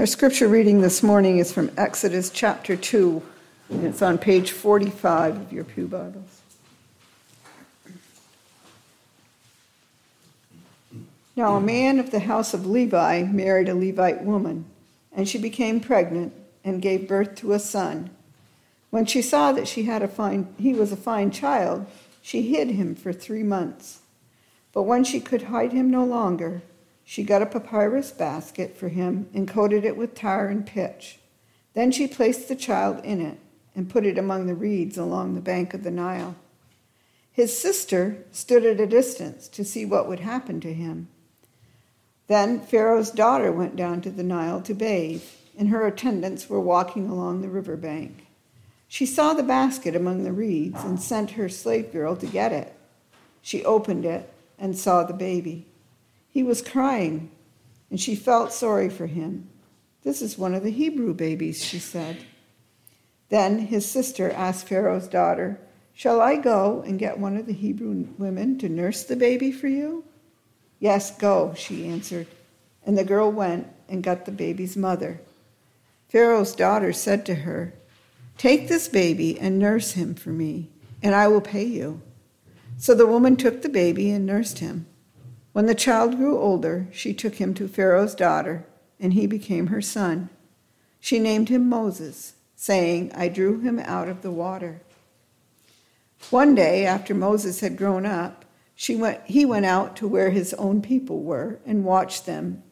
Our scripture reading this morning is from Exodus chapter 2, and it's on page 45 of your Pew Bibles. Now, a man of the house of Levi married a Levite woman, and she became pregnant and gave birth to a son. When she saw that she had a fine, he was a fine child, she hid him for three months. But when she could hide him no longer, she got a papyrus basket for him and coated it with tar and pitch. Then she placed the child in it and put it among the reeds along the bank of the Nile. His sister stood at a distance to see what would happen to him. Then Pharaoh's daughter went down to the Nile to bathe, and her attendants were walking along the river bank. She saw the basket among the reeds and sent her slave girl to get it. She opened it and saw the baby. He was crying, and she felt sorry for him. This is one of the Hebrew babies, she said. Then his sister asked Pharaoh's daughter, Shall I go and get one of the Hebrew women to nurse the baby for you? Yes, go, she answered. And the girl went and got the baby's mother. Pharaoh's daughter said to her, Take this baby and nurse him for me, and I will pay you. So the woman took the baby and nursed him. When the child grew older, she took him to Pharaoh's daughter, and he became her son. She named him Moses, saying, I drew him out of the water. One day, after Moses had grown up, she went, he went out to where his own people were and watched them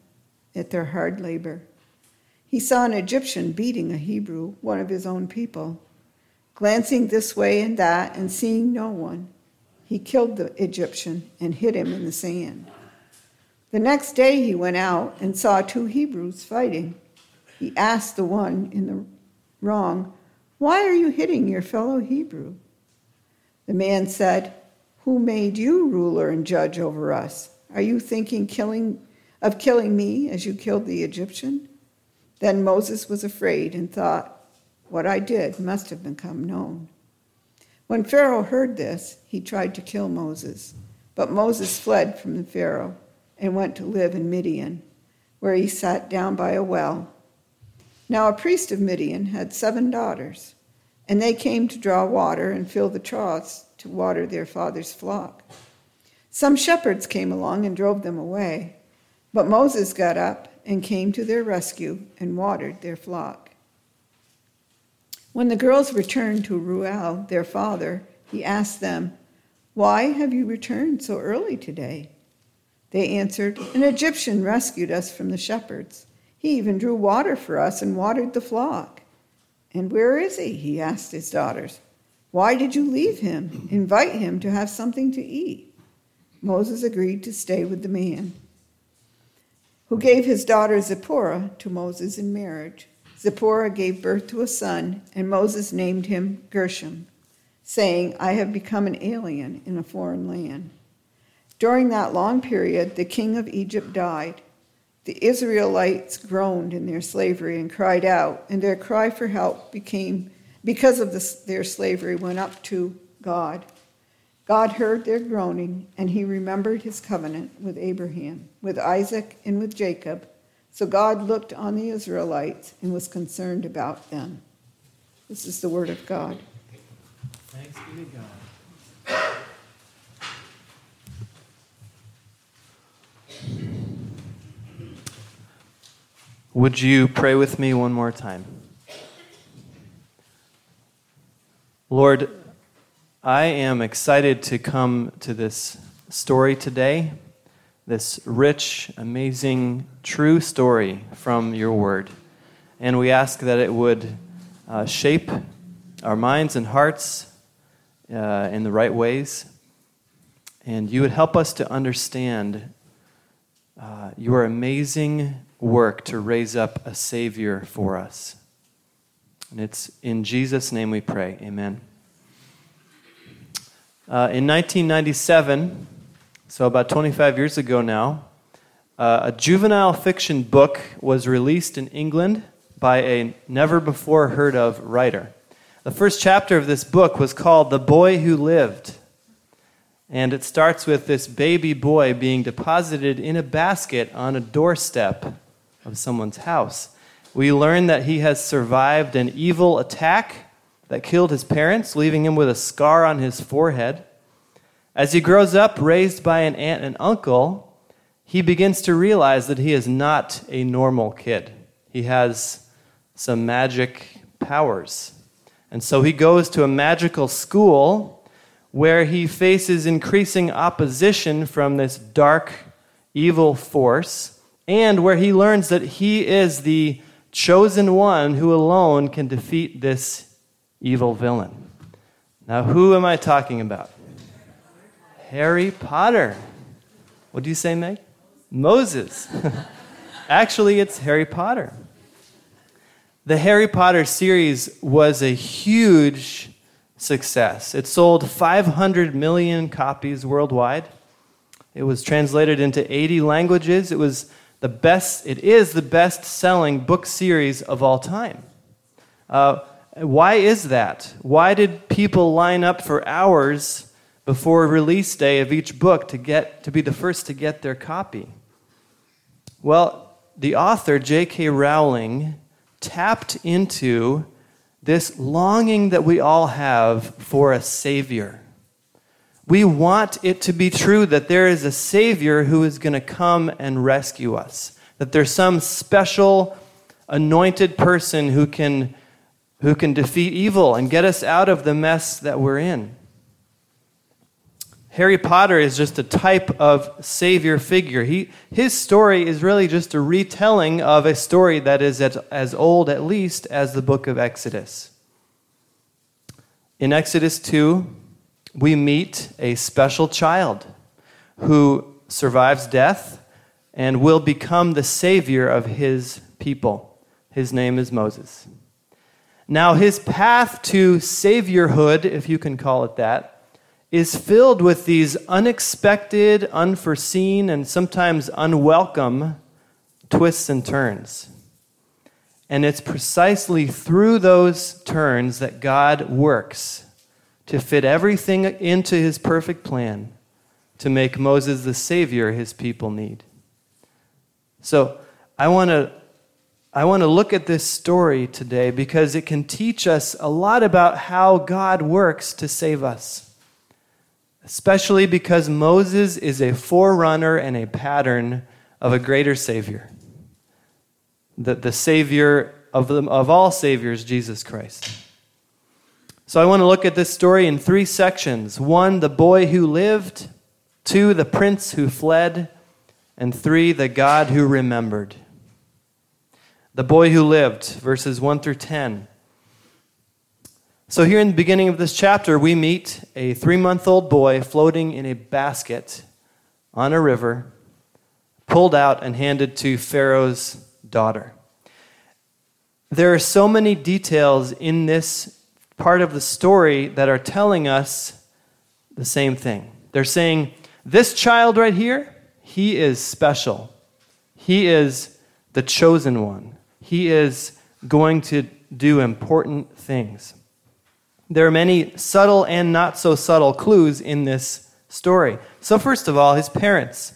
at their hard labor. He saw an Egyptian beating a Hebrew, one of his own people. Glancing this way and that and seeing no one, he killed the Egyptian and hid him in the sand. The next day he went out and saw two Hebrews fighting. He asked the one in the wrong, Why are you hitting your fellow Hebrew? The man said, Who made you ruler and judge over us? Are you thinking killing, of killing me as you killed the Egyptian? Then Moses was afraid and thought, What I did must have become known. When Pharaoh heard this, he tried to kill Moses. But Moses fled from the Pharaoh and went to live in Midian, where he sat down by a well. Now a priest of Midian had seven daughters, and they came to draw water and fill the troughs to water their father's flock. Some shepherds came along and drove them away, but Moses got up and came to their rescue and watered their flock. When the girls returned to Reuel, their father, he asked them, Why have you returned so early today? They answered, An Egyptian rescued us from the shepherds. He even drew water for us and watered the flock. And where is he? He asked his daughters. Why did you leave him? Invite him to have something to eat. Moses agreed to stay with the man, who gave his daughter Zipporah to Moses in marriage. Zipporah gave birth to a son, and Moses named him Gershom, saying, I have become an alien in a foreign land. During that long period, the king of Egypt died. The Israelites groaned in their slavery and cried out, and their cry for help became, because of their slavery, went up to God. God heard their groaning, and he remembered his covenant with Abraham, with Isaac, and with Jacob so God looked on the Israelites and was concerned about them. This is the word of God. Thanks be to God. Would you pray with me one more time? Lord, I am excited to come to this story today this rich, amazing, true story from your word. And we ask that it would uh, shape our minds and hearts uh, in the right ways. And you would help us to understand uh, your amazing work to raise up a Savior for us. And it's in Jesus' name we pray. Amen. Uh, in 1997, so about 25 years ago now, uh, a juvenile fiction book was released in England by a never before heard of writer. The first chapter of this book was called The Boy Who Lived. And it starts with this baby boy being deposited in a basket on a doorstep of someone's house. We learn that he has survived an evil attack that killed his parents, leaving him with a scar on his forehead. As he grows up, raised by an aunt and uncle, he begins to realize that he is not a normal kid. He has some magic powers. And so he goes to a magical school where he faces increasing opposition from this dark, evil force, and where he learns that he is the chosen one who alone can defeat this evil villain. Now, who am I talking about? Harry Potter. What do you say, Meg? Moses. Actually, it's Harry Potter. The Harry Potter series was a huge success. It sold 500 million copies worldwide. It was translated into 80 languages. It was the best, it is the best selling book series of all time. Uh, why is that? Why did people line up for hours before release day of each book to get to be the first to get their copy? Well, the author J.K. Rowling tapped into this longing that we all have for a Savior. We want it to be true that there is a Savior who is going to come and rescue us, that there's some special anointed person who can, who can defeat evil and get us out of the mess that we're in. Harry Potter is just a type of savior figure. He, his story is really just a retelling of a story that is as, as old, at least, as the book of Exodus. In Exodus 2, we meet a special child who survives death and will become the savior of his people. His name is Moses. Now, his path to saviorhood, if you can call it that, is filled with these unexpected, unforeseen, and sometimes unwelcome twists and turns. And it's precisely through those turns that God works to fit everything into his perfect plan to make Moses the Savior his people need. So I want to. I want to look at this story today because it can teach us a lot about how God works to save us especially because Moses is a forerunner and a pattern of a greater Savior. The, the Savior of, them, of all Saviors, Jesus Christ. So I want to look at this story in three sections one, the boy who lived, two, the prince who fled, and three, the God who remembered. The boy who lived, verses 1 through 10. So, here in the beginning of this chapter, we meet a three month old boy floating in a basket on a river, pulled out and handed to Pharaoh's daughter. There are so many details in this part of the story that are telling us the same thing. They're saying, This child right here, he is special. He is the chosen one. He is going to do important things. There are many subtle and not so subtle clues in this story. So, first of all, his parents.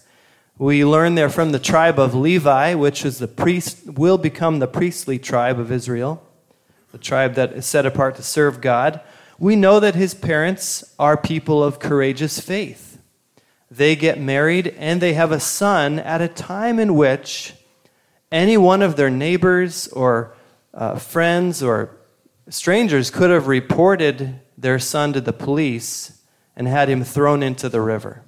We learn they're from the tribe of Levi, which is the priest, will become the priestly tribe of Israel, the tribe that is set apart to serve God. We know that his parents are people of courageous faith. They get married and they have a son at a time in which any one of their neighbors or uh, friends or strangers could have reported their son to the police and had him thrown into the river.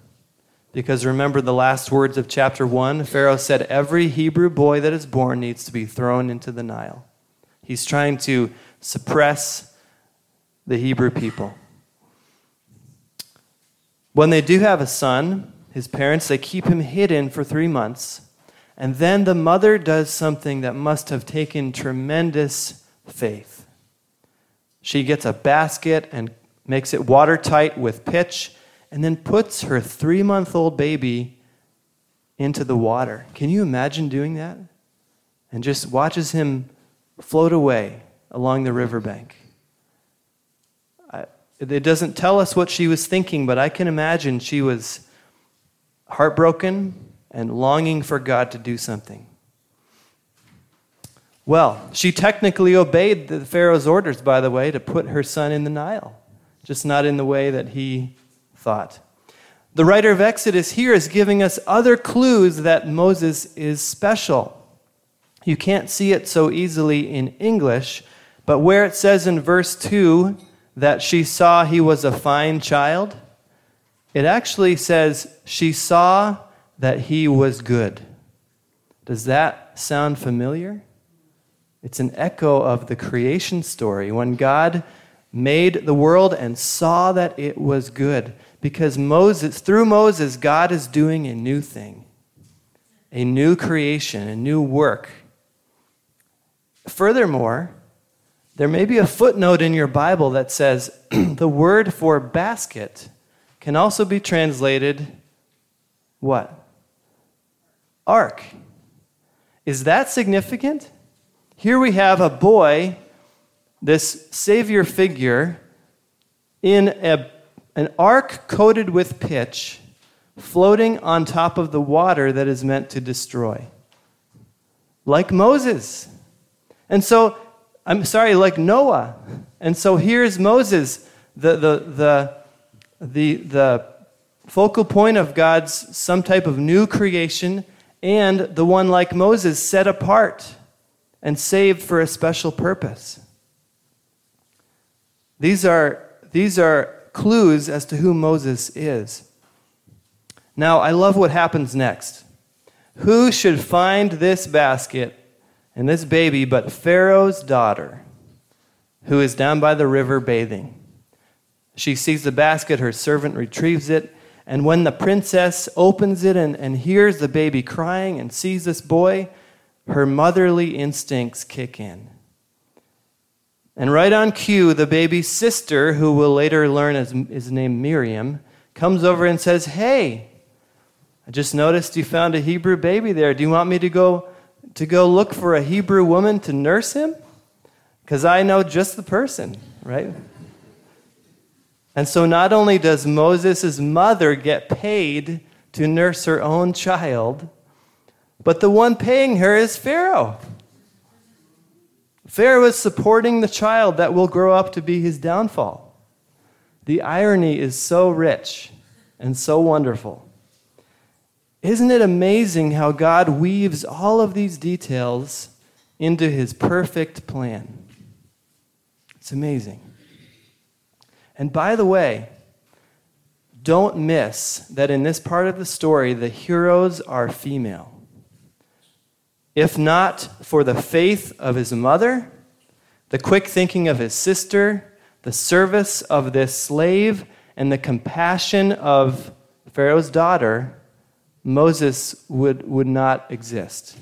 Because remember the last words of chapter 1? Pharaoh said, Every Hebrew boy that is born needs to be thrown into the Nile. He's trying to suppress the Hebrew people. When they do have a son, his parents, they keep him hidden for three months. And then the mother does something that must have taken tremendous faith. She gets a basket and makes it watertight with pitch and then puts her three month old baby into the water. Can you imagine doing that? And just watches him float away along the riverbank. it doesn't tell us what she was thinking, but I can imagine she was heartbroken and longing for God to do something. Well, she technically obeyed the Pharaoh's orders, by the way, to put her son in the Nile, just not in the way that he thought. The writer of Exodus here is giving us other clues that Moses is special. You can't see it so easily in English, but where it says in verse 2 that she saw he was a fine child, it actually says she saw that he was good. Does that sound familiar? It's an echo of the creation story when God made the world and saw that it was good. Because Moses, through Moses, God is doing a new thing, a new creation, a new work. Furthermore, there may be a footnote in your Bible that says the word for basket can also be translated what? Ark. Is that significant? Here we have a boy, this Savior figure, in a, an ark coated with pitch, floating on top of the water that is meant to destroy. Like Moses. And so, I'm sorry, like Noah. And so here's Moses, the, the, the, the, the focal point of God's some type of new creation, and the one like Moses set apart and saved for a special purpose. These are, these are clues as to who Moses is. Now, I love what happens next. Who should find this basket and this baby but Pharaoh's daughter, who is down by the river bathing? She sees the basket, her servant retrieves it, and when the princess opens it and, and hears the baby crying and sees this boy, her motherly instincts kick in. And right on cue, the baby's sister, who we'll later learn is, is named Miriam, comes over and says, Hey, I just noticed you found a Hebrew baby there. Do you want me to go, to go look for a Hebrew woman to nurse him? Because I know just the person, right? And so not only does Moses' mother get paid to nurse her own child, but the one paying her is Pharaoh. Pharaoh is supporting the child that will grow up to be his downfall. The irony is so rich and so wonderful. Isn't it amazing how God weaves all of these details into his perfect plan? It's amazing. And by the way, don't miss that in this part of the story, the heroes are female. If not for the faith of his mother, the quick thinking of his sister, the service of this slave, and the compassion of Pharaoh's daughter, Moses would, would not exist.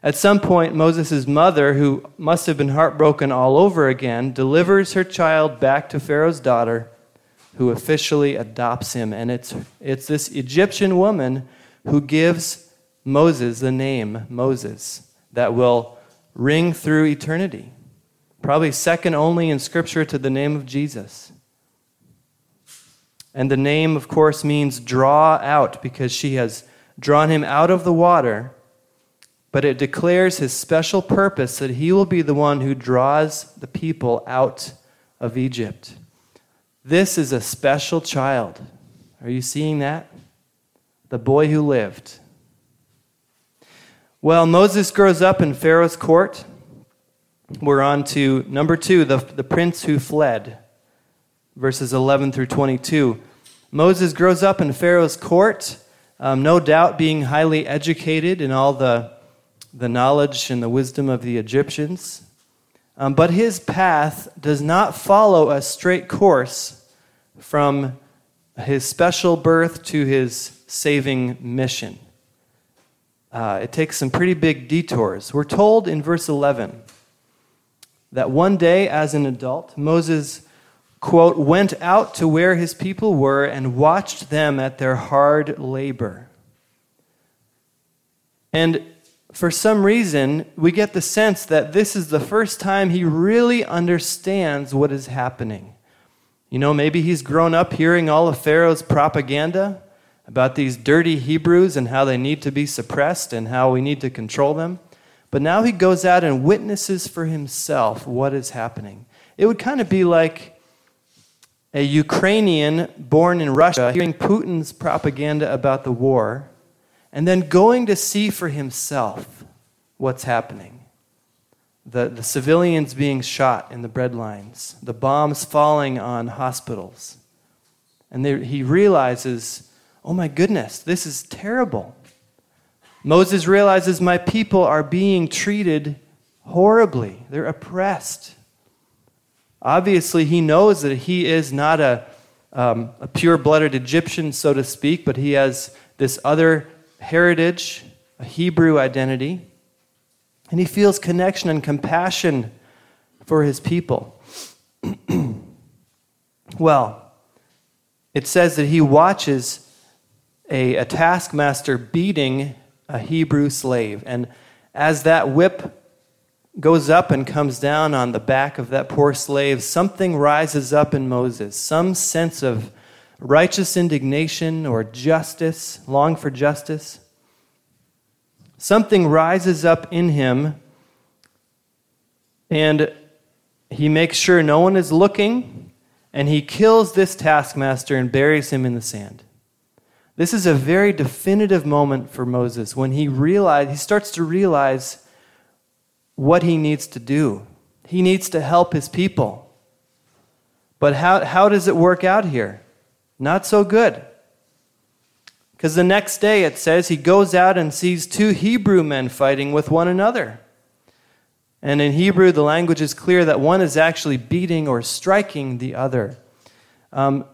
At some point, Moses' mother, who must have been heartbroken all over again, delivers her child back to Pharaoh's daughter, who officially adopts him. And it's, it's this Egyptian woman who gives Moses the name Moses that will ring through eternity. Probably second only in Scripture to the name of Jesus. And the name, of course, means draw out because she has drawn him out of the water but it declares his special purpose that he will be the one who draws the people out of Egypt. This is a special child. Are you seeing that? The boy who lived. Well, Moses grows up in Pharaoh's court. We're on to number two, the, the prince who fled, verses 11 through 22. Moses grows up in Pharaoh's court, um, no doubt being highly educated in all the the knowledge and the wisdom of the Egyptians. Um, but his path does not follow a straight course from his special birth to his saving mission. Uh, it takes some pretty big detours. We're told in verse 11 that one day, as an adult, Moses, quote, went out to where his people were and watched them at their hard labor. And for some reason, we get the sense that this is the first time he really understands what is happening. You know, maybe he's grown up hearing all of Pharaoh's propaganda. About these dirty Hebrews and how they need to be suppressed and how we need to control them. But now he goes out and witnesses for himself what is happening. It would kind of be like a Ukrainian born in Russia hearing Putin's propaganda about the war and then going to see for himself what's happening. The, the civilians being shot in the breadlines, the bombs falling on hospitals. And he realizes oh my goodness, this is terrible. Moses realizes my people are being treated horribly, they're oppressed. Obviously, he knows that he is not a, um, a pure blooded Egyptian, so to speak, but he has this other heritage, a Hebrew identity. And he feels connection and compassion for his people. well, it says that he watches a, a taskmaster beating a Hebrew slave. And as that whip goes up and comes down on the back of that poor slave, something rises up in Moses, some sense of righteous indignation or justice, long for justice. Something rises up in him, and he makes sure no one is looking, and he kills this taskmaster and buries him in the sand. This is a very definitive moment for Moses when he realize, he starts to realize what he needs to do. He needs to help his people. But how, how does it work out here? Not so good. Because the next day it says he goes out and sees two Hebrew men fighting with one another. And in Hebrew, the language is clear that one is actually beating or striking the other. Um,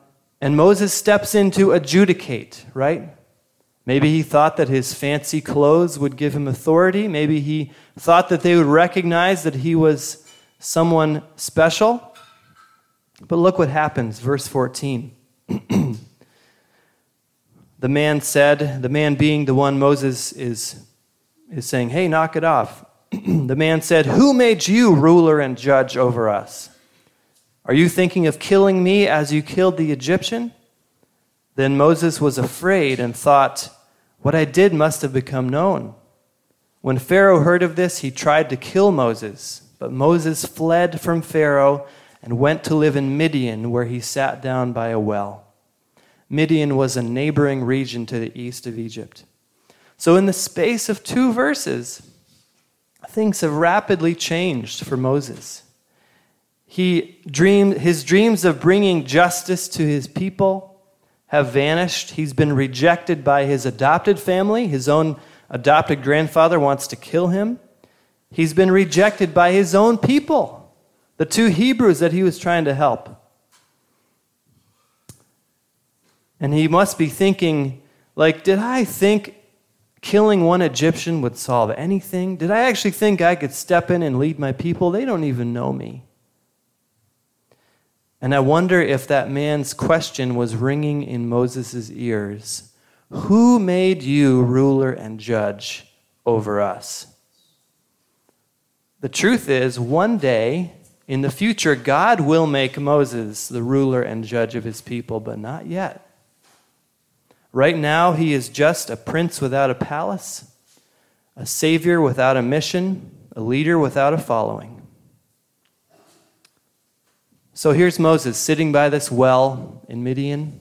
and Moses steps in to adjudicate, right? Maybe he thought that his fancy clothes would give him authority. Maybe he thought that they would recognize that he was someone special. But look what happens, verse 14. the man said, the man being the one Moses is, is saying, hey, knock it off. the man said, Who made you ruler and judge over us? Are you thinking of killing me as you killed the Egyptian? Then Moses was afraid and thought, What I did must have become known. When Pharaoh heard of this, he tried to kill Moses. But Moses fled from Pharaoh and went to live in Midian, where he sat down by a well. Midian was a neighboring region to the east of Egypt. So, in the space of two verses, things have rapidly changed for Moses. He dreamed, his dreams of bringing justice to his people have vanished. He's been rejected by his adopted family. His own adopted grandfather wants to kill him. He's been rejected by his own people, the two Hebrews that he was trying to help. And he must be thinking, like, did I think killing one Egyptian would solve anything? Did I actually think I could step in and lead my people? They don't even know me. And I wonder if that man's question was ringing in Moses' ears Who made you ruler and judge over us? The truth is, one day in the future, God will make Moses the ruler and judge of his people, but not yet. Right now, he is just a prince without a palace, a savior without a mission, a leader without a following. So here's Moses sitting by this well in Midian.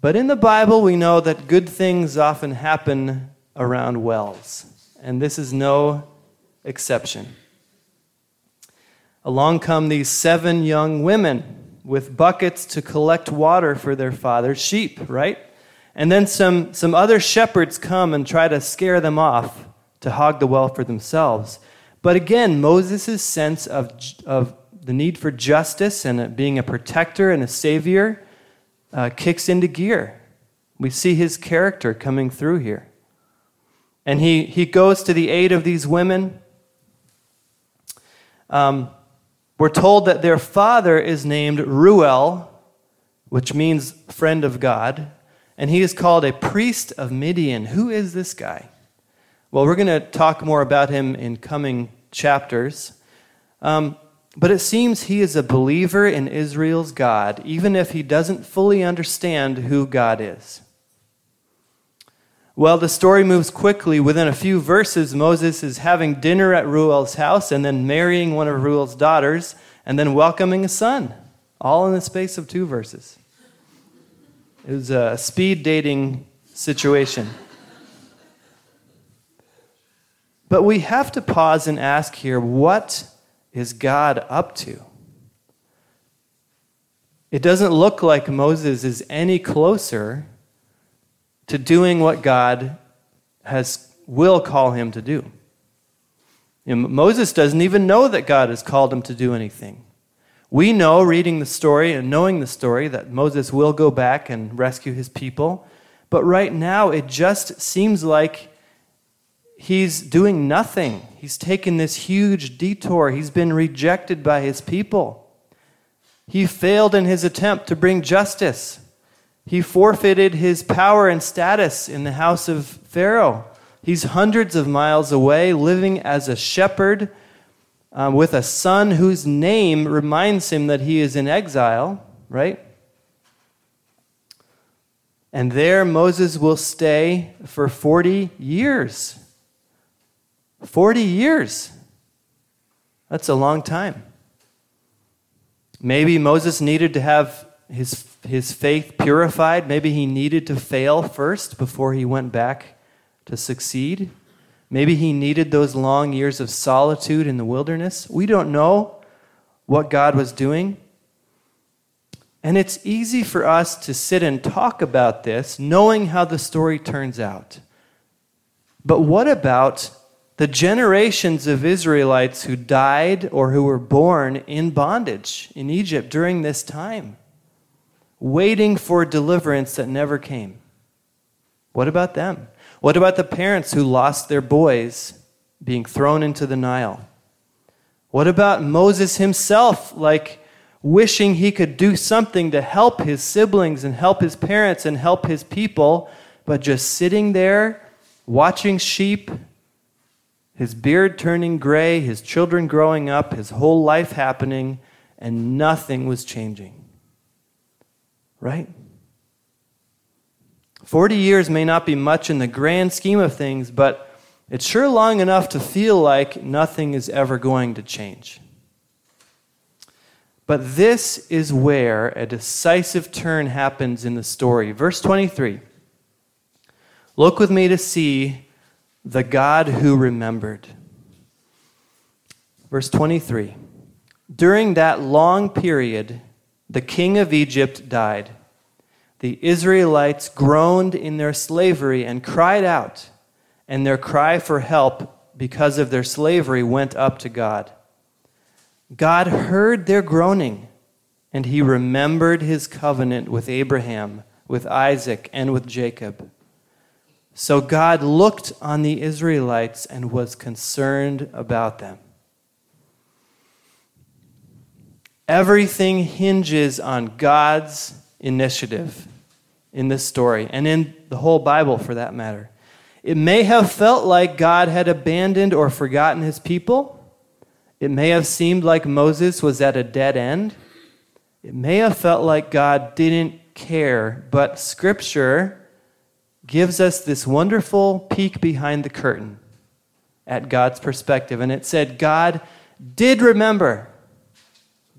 But in the Bible, we know that good things often happen around wells, and this is no exception. Along come these seven young women with buckets to collect water for their father's sheep, right? And then some, some other shepherds come and try to scare them off to hog the well for themselves. But again, Moses' sense of, of the need for justice and being a protector and a savior uh, kicks into gear. We see his character coming through here. And he, he goes to the aid of these women. Um, we're told that their father is named Reuel, which means friend of God, and he is called a priest of Midian. Who is this guy? Well, we're going to talk more about him in coming chapters. Um, but it seems he is a believer in Israel's God, even if he doesn't fully understand who God is. Well, the story moves quickly. Within a few verses, Moses is having dinner at Reuel's house and then marrying one of Reuel's daughters and then welcoming a son, all in the space of two verses. It was a speed dating situation. But we have to pause and ask here what is God up to? It doesn't look like Moses is any closer to doing what God has will call him to do. You know, Moses doesn't even know that God has called him to do anything. We know, reading the story and knowing the story, that Moses will go back and rescue his people. But right now, it just seems like he's doing nothing. He's taken this huge detour. He's been rejected by his people. He failed in his attempt to bring justice. He forfeited his power and status in the house of Pharaoh. He's hundreds of miles away, living as a shepherd um, with a son whose name reminds him that he is in exile, right? And there Moses will stay for 40 years. 40 years. That's a long time. Maybe Moses needed to have his, his faith purified. Maybe he needed to fail first before he went back to succeed. Maybe he needed those long years of solitude in the wilderness. We don't know what God was doing. And it's easy for us to sit and talk about this knowing how the story turns out. But what about the generations of Israelites who died or who were born in bondage in Egypt during this time? waiting for deliverance that never came. What about them? What about the parents who lost their boys being thrown into the Nile? What about Moses himself, like wishing he could do something to help his siblings and help his parents and help his people, but just sitting there watching sheep, his beard turning gray, his children growing up, his whole life happening, and nothing was changing? right? 40 years may not be much in the grand scheme of things, but it's sure long enough to feel like nothing is ever going to change. But this is where a decisive turn happens in the story. Verse 23. Look with me to see the God who remembered. Verse 23. During that long period, the king of Egypt died. The Israelites groaned in their slavery and cried out, and their cry for help because of their slavery went up to God. God heard their groaning, and he remembered his covenant with Abraham, with Isaac, and with Jacob. So God looked on the Israelites and was concerned about them. Everything hinges on God's initiative in this story and in the whole Bible for that matter. It may have felt like God had abandoned or forgotten his people. It may have seemed like Moses was at a dead end. It may have felt like God didn't care, but Scripture gives us this wonderful peek behind the curtain at God's perspective. And it said, God did remember.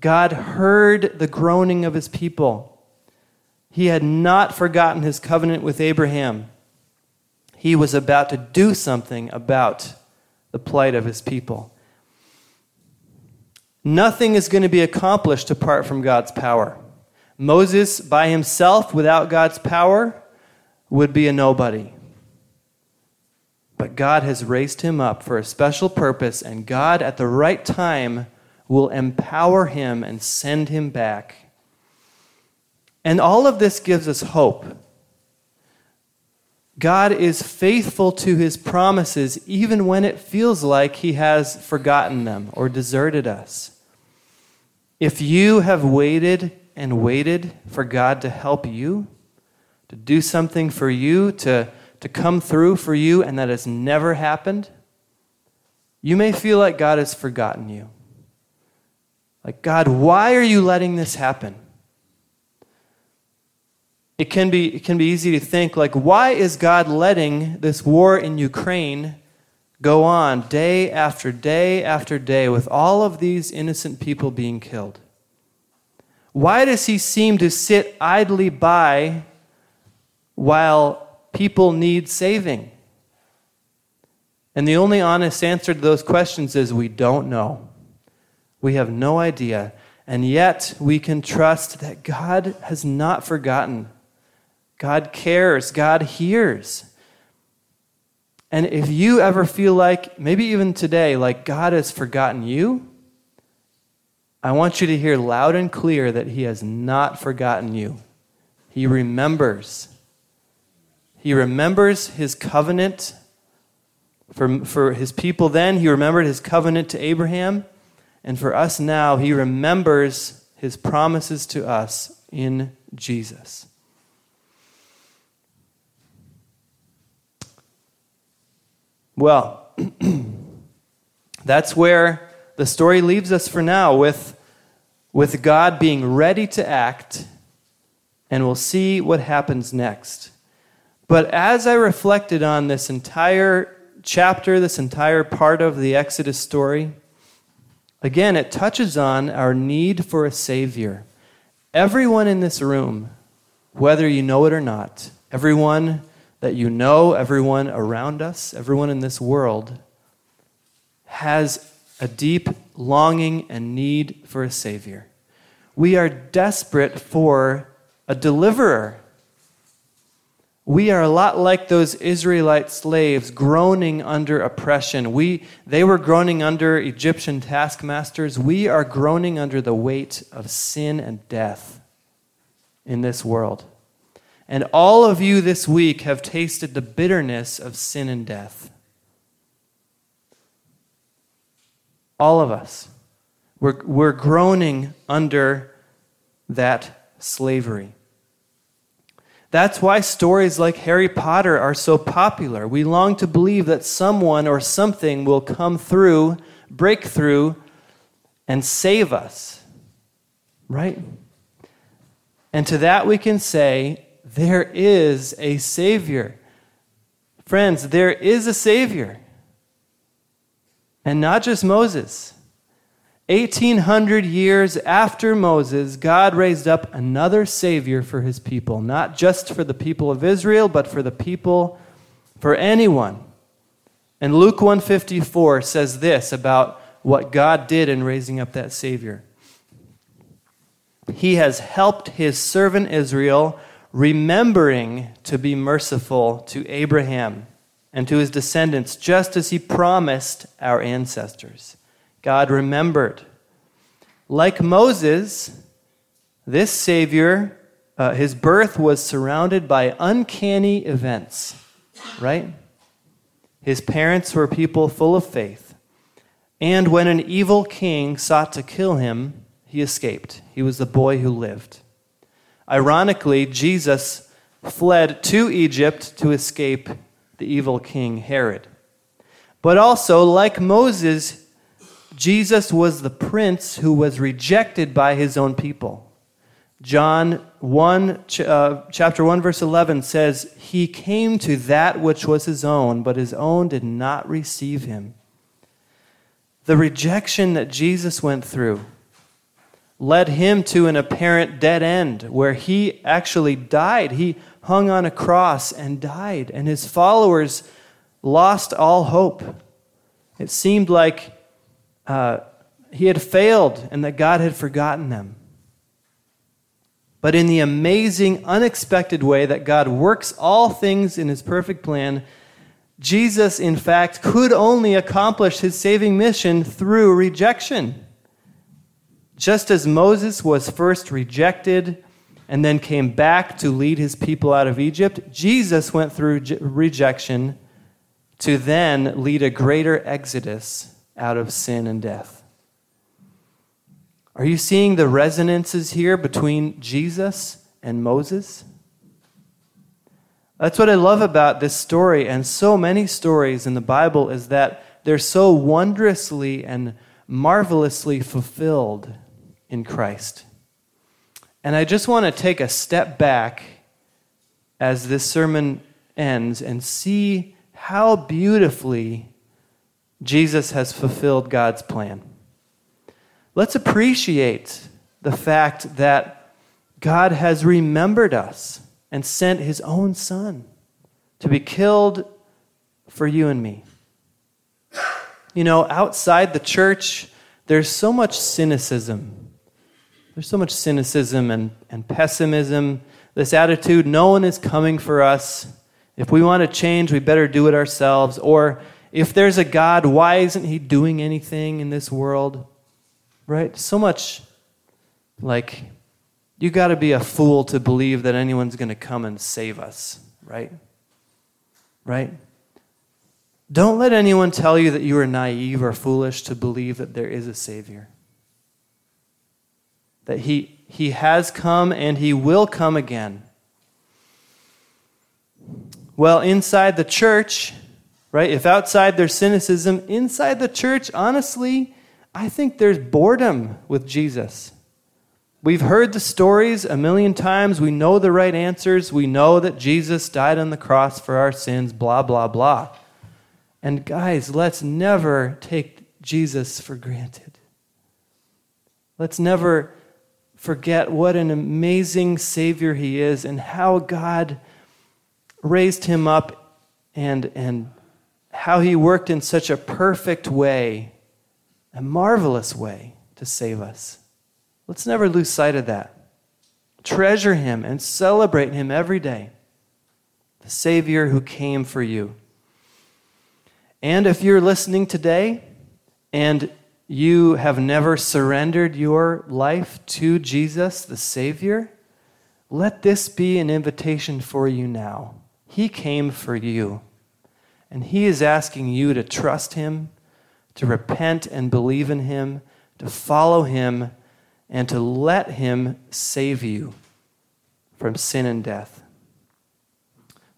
God heard the groaning of his people. He had not forgotten his covenant with Abraham. He was about to do something about the plight of his people. Nothing is going to be accomplished apart from God's power. Moses, by himself, without God's power, would be a nobody. But God has raised him up for a special purpose, and God, at the right time, will empower him and send him back. And all of this gives us hope. God is faithful to his promises even when it feels like he has forgotten them or deserted us. If you have waited and waited for God to help you, to do something for you, to, to come through for you, and that has never happened, you may feel like God has forgotten you. Like, God, why are you letting this happen? it can be, it can be easy to think, like, why is God letting this war in Ukraine go on day after day after day with all of these innocent people being killed? Why does he seem to sit idly by while people need saving? And the only honest answer to those questions is we don't know. We have no idea. And yet we can trust that God has not forgotten. God cares. God hears. And if you ever feel like, maybe even today, like God has forgotten you, I want you to hear loud and clear that He has not forgotten you. He remembers. He remembers His covenant for, for his people then, he remembered his covenant to Abraham. And for us now, he remembers his promises to us in Jesus. Well, that's where the story leaves us for now with, with God being ready to act, and we'll see what happens next. But as I reflected on this entire chapter, this entire part of the Exodus story, again, it touches on our need for a Savior. Everyone in this room, whether you know it or not, everyone that you know, everyone around us, everyone in this world, has a deep longing and need for a Savior. We are desperate for a deliverer. We are a lot like those Israelite slaves groaning under oppression. We, they were groaning under Egyptian taskmasters. We are groaning under the weight of sin and death in this world. And all of you this week have tasted the bitterness of sin and death. All of us. We're, we're groaning under that slavery. That's why stories like Harry Potter are so popular. We long to believe that someone or something will come through, break through, and save us. Right? And to that we can say, there is a Savior. Friends, there is a Savior. And not just Moses. 1800 years after Moses, God raised up another Savior for his people, not just for the people of Israel, but for the people, for anyone. And Luke 154 says this about what God did in raising up that Savior. He has helped his servant Israel, remembering to be merciful to Abraham and to his descendants, just as he promised our ancestors. God remembered. Like Moses, this Savior, uh, his birth was surrounded by uncanny events, right? His parents were people full of faith. And when an evil king sought to kill him, he escaped. He was the boy who lived. Ironically, Jesus fled to Egypt to escape the evil king Herod. But also, like Moses, Jesus was the prince who was rejected by his own people. John 1, uh, chapter 1, verse 11 says, He came to that which was his own, but his own did not receive him. The rejection that Jesus went through led him to an apparent dead end where he actually died. He hung on a cross and died, and his followers lost all hope. It seemed like uh, he had failed and that God had forgotten them. But in the amazing, unexpected way that God works all things in his perfect plan, Jesus, in fact, could only accomplish his saving mission through rejection. Just as Moses was first rejected and then came back to lead his people out of Egypt, Jesus went through rejection to then lead a greater exodus out of sin and death. Are you seeing the resonances here between Jesus and Moses? That's what I love about this story and so many stories in the Bible is that they're so wondrously and marvelously fulfilled in Christ. And I just want to take a step back as this sermon ends and see how beautifully Jesus has fulfilled God's plan. Let's appreciate the fact that God has remembered us and sent his own son to be killed for you and me. You know, outside the church, there's so much cynicism. There's so much cynicism and, and pessimism. This attitude no one is coming for us. If we want to change, we better do it ourselves. Or if there's a God, why isn't he doing anything in this world? Right? So much like you got to be a fool to believe that anyone's going to come and save us, right? Right? Don't let anyone tell you that you are naive or foolish to believe that there is a Savior. That He, he has come and He will come again. Well, inside the church, right, if outside there's cynicism, inside the church, honestly, I think there's boredom with Jesus. We've heard the stories a million times. We know the right answers. We know that Jesus died on the cross for our sins, blah, blah, blah. And guys, let's never take Jesus for granted. Let's never forget what an amazing Savior He is and how God raised Him up and, and how He worked in such a perfect way, a marvelous way to save us. Let's never lose sight of that. Treasure Him and celebrate Him every day. The Savior who came for you. And if you're listening today and you have never surrendered your life to Jesus, the Savior, let this be an invitation for you now. He came for you, and He is asking you to trust Him, to repent and believe in Him, to follow Him, and to let Him save you from sin and death.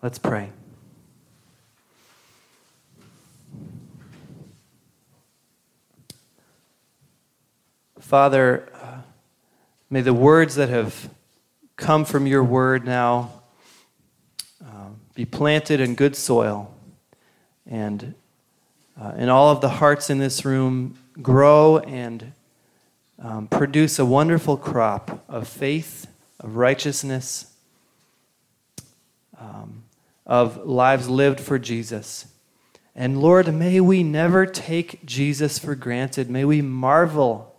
Let's pray. Father, may the words that have come from your word now uh, be planted in good soil and uh, in all of the hearts in this room grow and um, produce a wonderful crop of faith, of righteousness, um, of lives lived for Jesus. And Lord, may we never take Jesus for granted. May we marvel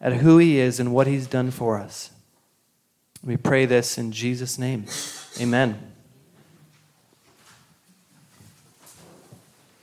at who He is and what He's done for us. We pray this in Jesus' name. Amen.